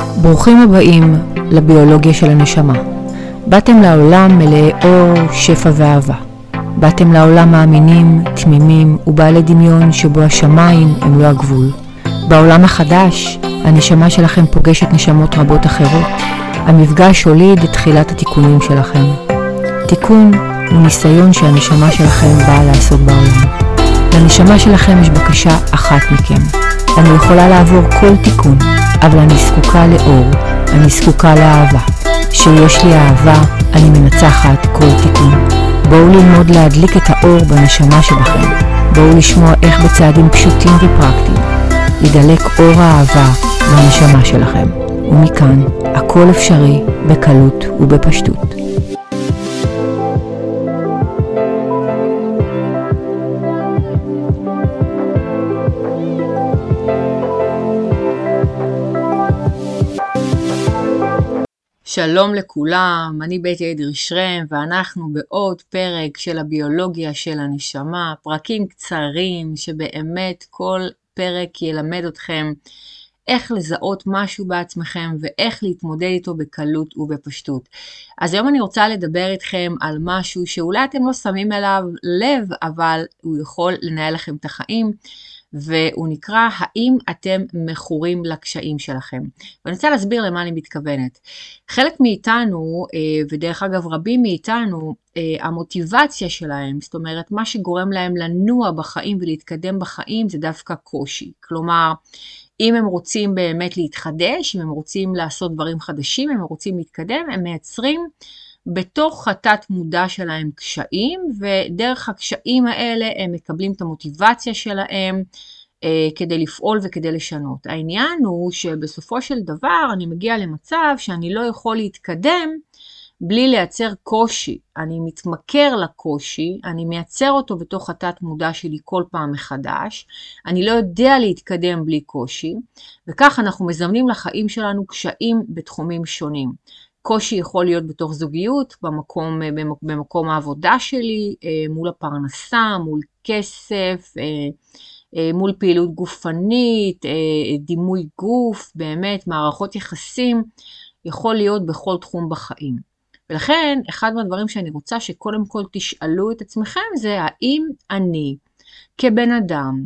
ברוכים הבאים לביולוגיה של הנשמה. באתם לעולם מלאי אור, שפע ואהבה. באתם לעולם מאמינים, תמימים ובעלי דמיון שבו השמיים הם לא הגבול. בעולם החדש, הנשמה שלכם פוגשת נשמות רבות אחרות. המפגש הוליד את תחילת התיקונים שלכם. תיקון הוא ניסיון שהנשמה שלכם באה לעשות בעולם. לנשמה שלכם יש בקשה אחת מכם. אני יכולה לעבור כל תיקון, אבל אני זקוקה לאור, אני זקוקה לאהבה. כשיש לי אהבה, אני מנצחת כל תיקון. בואו ללמוד להדליק את האור בנשמה שבכם. בואו לשמוע איך בצעדים פשוטים ופרקטיים ידלק אור האהבה בנשמה שלכם. ומכאן, הכל אפשרי בקלות ובפשטות. שלום לכולם, אני בית עדר שרם ואנחנו בעוד פרק של הביולוגיה של הנשמה, פרקים קצרים שבאמת כל פרק ילמד אתכם איך לזהות משהו בעצמכם ואיך להתמודד איתו בקלות ובפשטות. אז היום אני רוצה לדבר איתכם על משהו שאולי אתם לא שמים אליו לב, אבל הוא יכול לנהל לכם את החיים. והוא נקרא האם אתם מכורים לקשיים שלכם. ואני רוצה להסביר למה אני מתכוונת. חלק מאיתנו, אה, ודרך אגב רבים מאיתנו, אה, המוטיבציה שלהם, זאת אומרת מה שגורם להם לנוע בחיים ולהתקדם בחיים זה דווקא קושי. כלומר, אם הם רוצים באמת להתחדש, אם הם רוצים לעשות דברים חדשים, אם הם רוצים להתקדם, הם מייצרים בתוך התת מודע שלהם קשיים, ודרך הקשיים האלה הם מקבלים את המוטיבציה שלהם אה, כדי לפעול וכדי לשנות. העניין הוא שבסופו של דבר אני מגיע למצב שאני לא יכול להתקדם בלי לייצר קושי. אני מתמכר לקושי, אני מייצר אותו בתוך התת מודע שלי כל פעם מחדש, אני לא יודע להתקדם בלי קושי, וכך אנחנו מזמנים לחיים שלנו קשיים בתחומים שונים. קושי יכול להיות בתוך זוגיות, במקום, במקום העבודה שלי, אה, מול הפרנסה, מול כסף, אה, אה, מול פעילות גופנית, דימוי גוף, באמת, מערכות יחסים, יכול להיות בכל תחום בחיים. ולכן, אחד מהדברים שאני רוצה שקודם כל תשאלו את עצמכם זה האם אני כבן אדם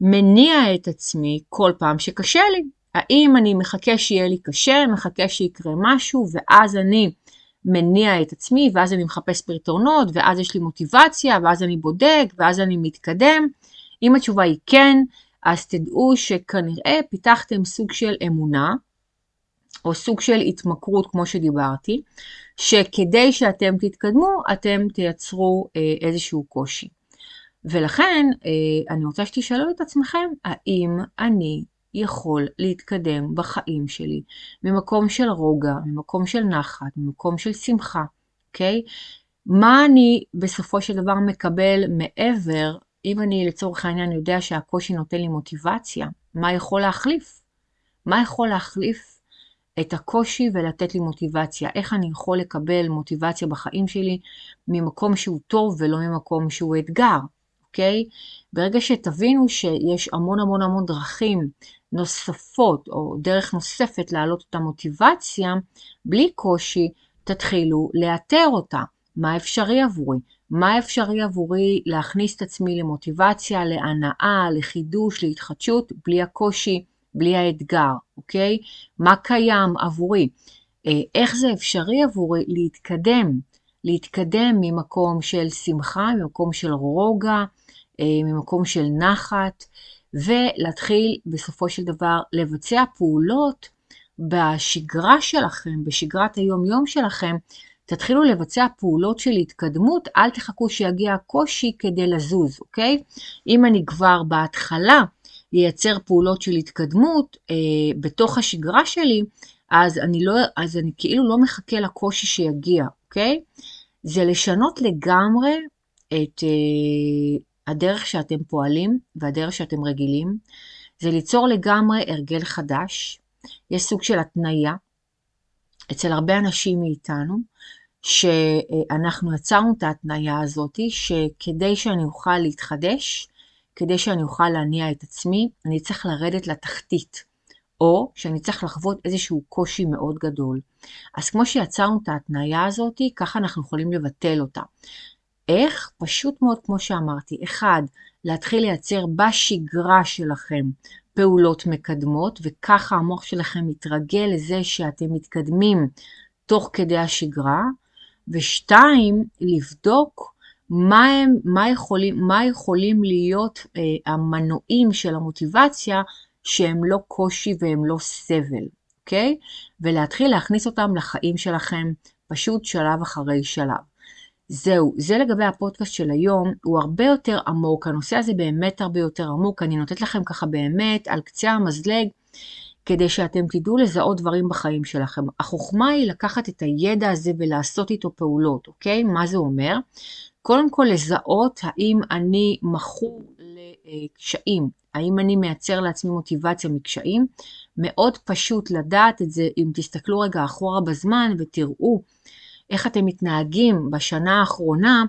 מניע את עצמי כל פעם שקשה לי. האם אני מחכה שיהיה לי קשה, מחכה שיקרה משהו, ואז אני מניע את עצמי, ואז אני מחפש פרטונות, ואז יש לי מוטיבציה, ואז אני בודק, ואז אני מתקדם. אם התשובה היא כן, אז תדעו שכנראה פיתחתם סוג של אמונה, או סוג של התמכרות, כמו שדיברתי, שכדי שאתם תתקדמו, אתם תייצרו אה, איזשהו קושי. ולכן, אה, אני רוצה שתשאלו את עצמכם, האם אני יכול להתקדם בחיים שלי ממקום של רוגע, ממקום של נחת, ממקום של שמחה, אוקיי? מה אני בסופו של דבר מקבל מעבר, אם אני לצורך העניין יודע שהקושי נותן לי מוטיבציה, מה יכול להחליף? מה יכול להחליף את הקושי ולתת לי מוטיבציה? איך אני יכול לקבל מוטיבציה בחיים שלי ממקום שהוא טוב ולא ממקום שהוא אתגר, אוקיי? ברגע שתבינו שיש המון המון המון דרכים נוספות או דרך נוספת להעלות את המוטיבציה, בלי קושי תתחילו לאתר אותה. מה אפשרי עבורי? מה אפשרי עבורי להכניס את עצמי למוטיבציה, להנאה, לחידוש, להתחדשות, בלי הקושי, בלי האתגר, אוקיי? מה קיים עבורי? אה, איך זה אפשרי עבורי להתקדם? להתקדם ממקום של שמחה, ממקום של רוגע, ממקום של נחת, ולהתחיל בסופו של דבר לבצע פעולות בשגרה שלכם, בשגרת היום-יום שלכם, תתחילו לבצע פעולות של התקדמות, אל תחכו שיגיע הקושי כדי לזוז, אוקיי? אם אני כבר בהתחלה אייצר פעולות של התקדמות אה, בתוך השגרה שלי, אז אני, לא, אז אני כאילו לא מחכה לקושי שיגיע, אוקיי? זה לשנות לגמרי את, אה, הדרך שאתם פועלים והדרך שאתם רגילים, זה ליצור לגמרי הרגל חדש. יש סוג של התניה אצל הרבה אנשים מאיתנו, שאנחנו יצרנו את ההתניה הזאת, שכדי שאני אוכל להתחדש, כדי שאני אוכל להניע את עצמי, אני צריך לרדת לתחתית, או שאני צריך לחוות איזשהו קושי מאוד גדול. אז כמו שיצרנו את ההתניה הזאת, ככה אנחנו יכולים לבטל אותה. איך? פשוט מאוד כמו שאמרתי. אחד, להתחיל לייצר בשגרה שלכם פעולות מקדמות, וככה המוח שלכם מתרגל לזה שאתם מתקדמים תוך כדי השגרה. ושתיים, לבדוק מה, הם, מה, יכולים, מה יכולים להיות אה, המנועים של המוטיבציה שהם לא קושי והם לא סבל, אוקיי? ולהתחיל להכניס אותם לחיים שלכם פשוט שלב אחרי שלב. זהו, זה לגבי הפודקאסט של היום, הוא הרבה יותר עמוק, הנושא הזה באמת הרבה יותר עמוק, אני נותנת לכם ככה באמת על קצה המזלג, כדי שאתם תדעו לזהות דברים בחיים שלכם. החוכמה היא לקחת את הידע הזה ולעשות איתו פעולות, אוקיי? מה זה אומר? קודם כל לזהות האם אני מכור לקשיים, האם אני מייצר לעצמי מוטיבציה מקשיים. מאוד פשוט לדעת את זה אם תסתכלו רגע אחורה בזמן ותראו איך אתם מתנהגים בשנה האחרונה,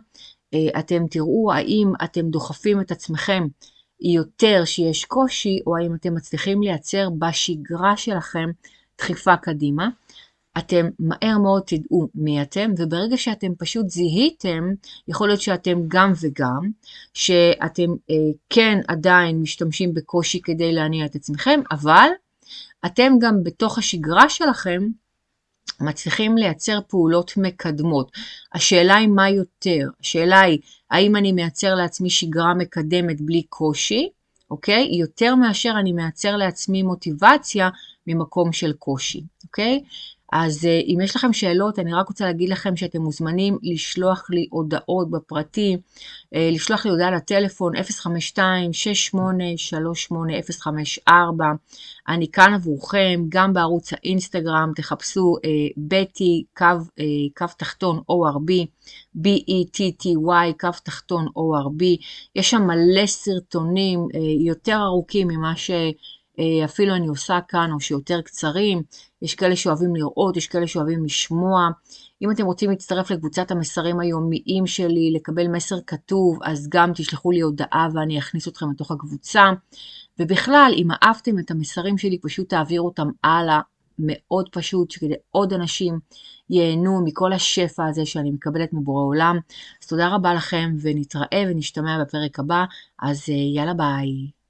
אה, אתם תראו האם אתם דוחפים את עצמכם יותר שיש קושי, או האם אתם מצליחים לייצר בשגרה שלכם דחיפה קדימה. אתם מהר מאוד תדעו מי אתם, וברגע שאתם פשוט זיהיתם, יכול להיות שאתם גם וגם, שאתם אה, כן עדיין משתמשים בקושי כדי להניע את עצמכם, אבל אתם גם בתוך השגרה שלכם מצליחים לייצר פעולות מקדמות. השאלה היא מה יותר, השאלה היא האם אני מייצר לעצמי שגרה מקדמת בלי קושי, אוקיי? יותר מאשר אני מייצר לעצמי מוטיבציה ממקום של קושי, אוקיי? אז אה, אם יש לכם שאלות, אני רק רוצה להגיד לכם שאתם מוזמנים לשלוח לי הודעות בפרטי, אה, לשלוח לי הודעה לטלפון 052-6838-054. אני כאן עבורכם, גם בערוץ האינסטגרם, תחפשו אה, בטי, קו, קו תחתון ORB, B-E-T-T-Y, קו תחתון ORB. יש שם מלא סרטונים יותר ארוכים ממה ש... אה, אפילו אני עושה כאן, או שיותר קצרים. יש כאלה שאוהבים לראות, יש כאלה שאוהבים לשמוע. אם אתם רוצים להצטרף לקבוצת המסרים היומיים שלי, לקבל מסר כתוב, אז גם תשלחו לי הודעה ואני אכניס אתכם לתוך הקבוצה. ובכלל, אם אהבתם את המסרים שלי, פשוט תעבירו אותם הלאה. מאוד פשוט, שכדי עוד אנשים ייהנו מכל השפע הזה שאני מקבלת מבורא עולם. אז תודה רבה לכם, ונתראה ונשתמע בפרק הבא. אז אה, יאללה ביי.